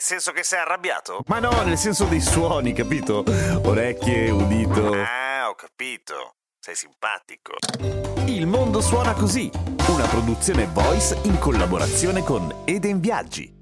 Nel senso che sei arrabbiato? Ma no, nel senso dei suoni, capito? Orecchie, udito. Ah, ho capito. Sei simpatico. Il mondo suona così, una produzione voice in collaborazione con Eden Viaggi.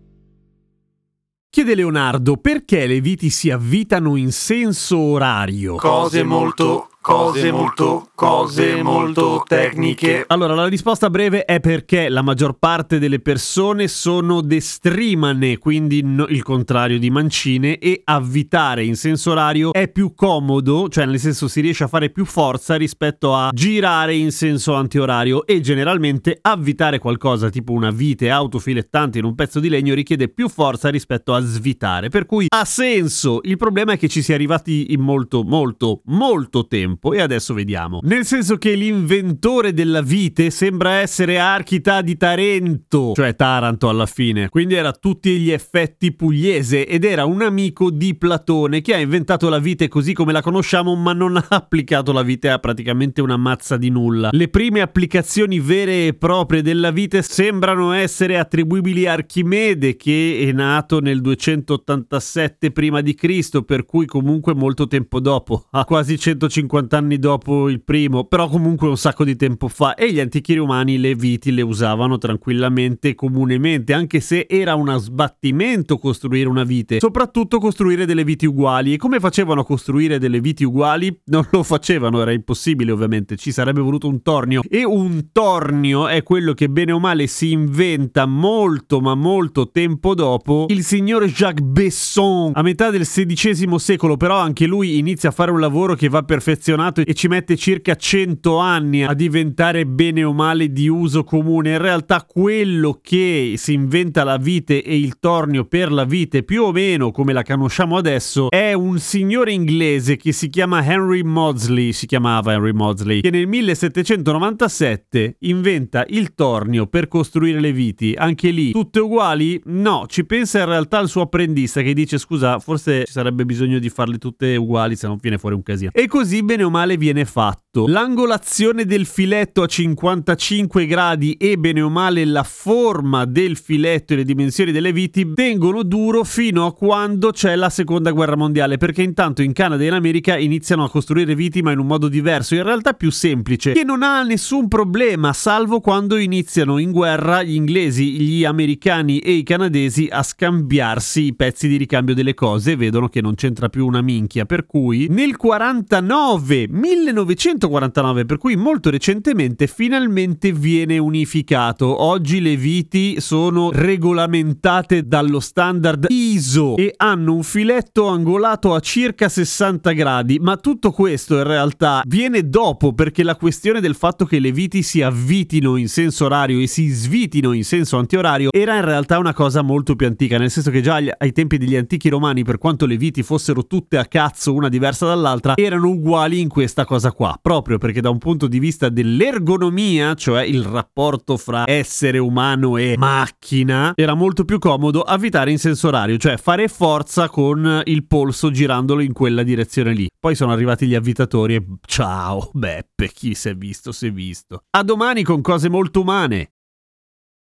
Chiede Leonardo perché le viti si avvitano in senso orario. Cose molto cose molto, cose molto tecniche. Allora, la risposta breve è perché la maggior parte delle persone sono destrimane, quindi no, il contrario di mancine, e avvitare in senso orario è più comodo, cioè nel senso si riesce a fare più forza rispetto a girare in senso antiorario e generalmente avvitare qualcosa tipo una vite autofilettante in un pezzo di legno richiede più forza rispetto a svitare, per cui ha senso. Il problema è che ci si è arrivati in molto, molto, molto tempo tempo e adesso vediamo. Nel senso che l'inventore della vite sembra essere Archita di Tarento, cioè Taranto alla fine, quindi era tutti gli effetti pugliese ed era un amico di Platone che ha inventato la vite così come la conosciamo ma non ha applicato la vite a praticamente una mazza di nulla. Le prime applicazioni vere e proprie della vite sembrano essere attribuibili a Archimede che è nato nel 287 prima per cui comunque molto tempo dopo, a quasi 150 50 anni dopo il primo, però comunque un sacco di tempo fa e gli antichi romani le viti le usavano tranquillamente comunemente, anche se era uno sbattimento costruire una vite, soprattutto costruire delle viti uguali. E come facevano a costruire delle viti uguali? Non lo facevano, era impossibile ovviamente, ci sarebbe voluto un tornio e un tornio è quello che bene o male si inventa molto ma molto tempo dopo il signore Jacques Besson a metà del XVI secolo, però anche lui inizia a fare un lavoro che va perfezionato perfezionato e ci mette circa 100 anni a diventare bene o male di uso comune. In realtà quello che si inventa la vite e il tornio per la vite, più o meno come la conosciamo adesso, è un signore inglese che si chiama Henry Maudsley, si chiamava Henry Maudsley, che nel 1797 inventa il tornio per costruire le viti. Anche lì, tutte uguali? No, ci pensa in realtà il suo apprendista che dice scusa, forse ci sarebbe bisogno di farle tutte uguali se non viene fuori un casino. E così bene o male viene fatto. L'angolazione del filetto a 55 gradi e bene o male la forma del filetto e le dimensioni delle viti tengono duro fino a quando c'è la seconda guerra mondiale, perché intanto in Canada e in America iniziano a costruire viti ma in un modo diverso, in realtà più semplice, che non ha nessun problema, salvo quando iniziano in guerra gli inglesi, gli americani e i canadesi a scambiarsi i pezzi di ricambio delle cose e vedono che non c'entra più una minchia, per cui nel 49 1949, per cui molto recentemente finalmente viene unificato. Oggi le viti sono regolamentate dallo standard ISO e hanno un filetto angolato a circa 60 gradi, ma tutto questo in realtà viene dopo perché la questione del fatto che le viti si avvitino in senso orario e si svitino in senso antiorario era in realtà una cosa molto più antica, nel senso che già ai tempi degli antichi romani, per quanto le viti fossero tutte a cazzo una diversa dall'altra, erano uguali in questa cosa qua, proprio perché da un punto di vista dell'ergonomia, cioè il rapporto fra essere umano e macchina, era molto più comodo avvitare in senso orario, cioè fare forza con il polso girandolo in quella direzione lì. Poi sono arrivati gli avvitatori e ciao, Beppe, chi si è visto si è visto. A domani con cose molto umane.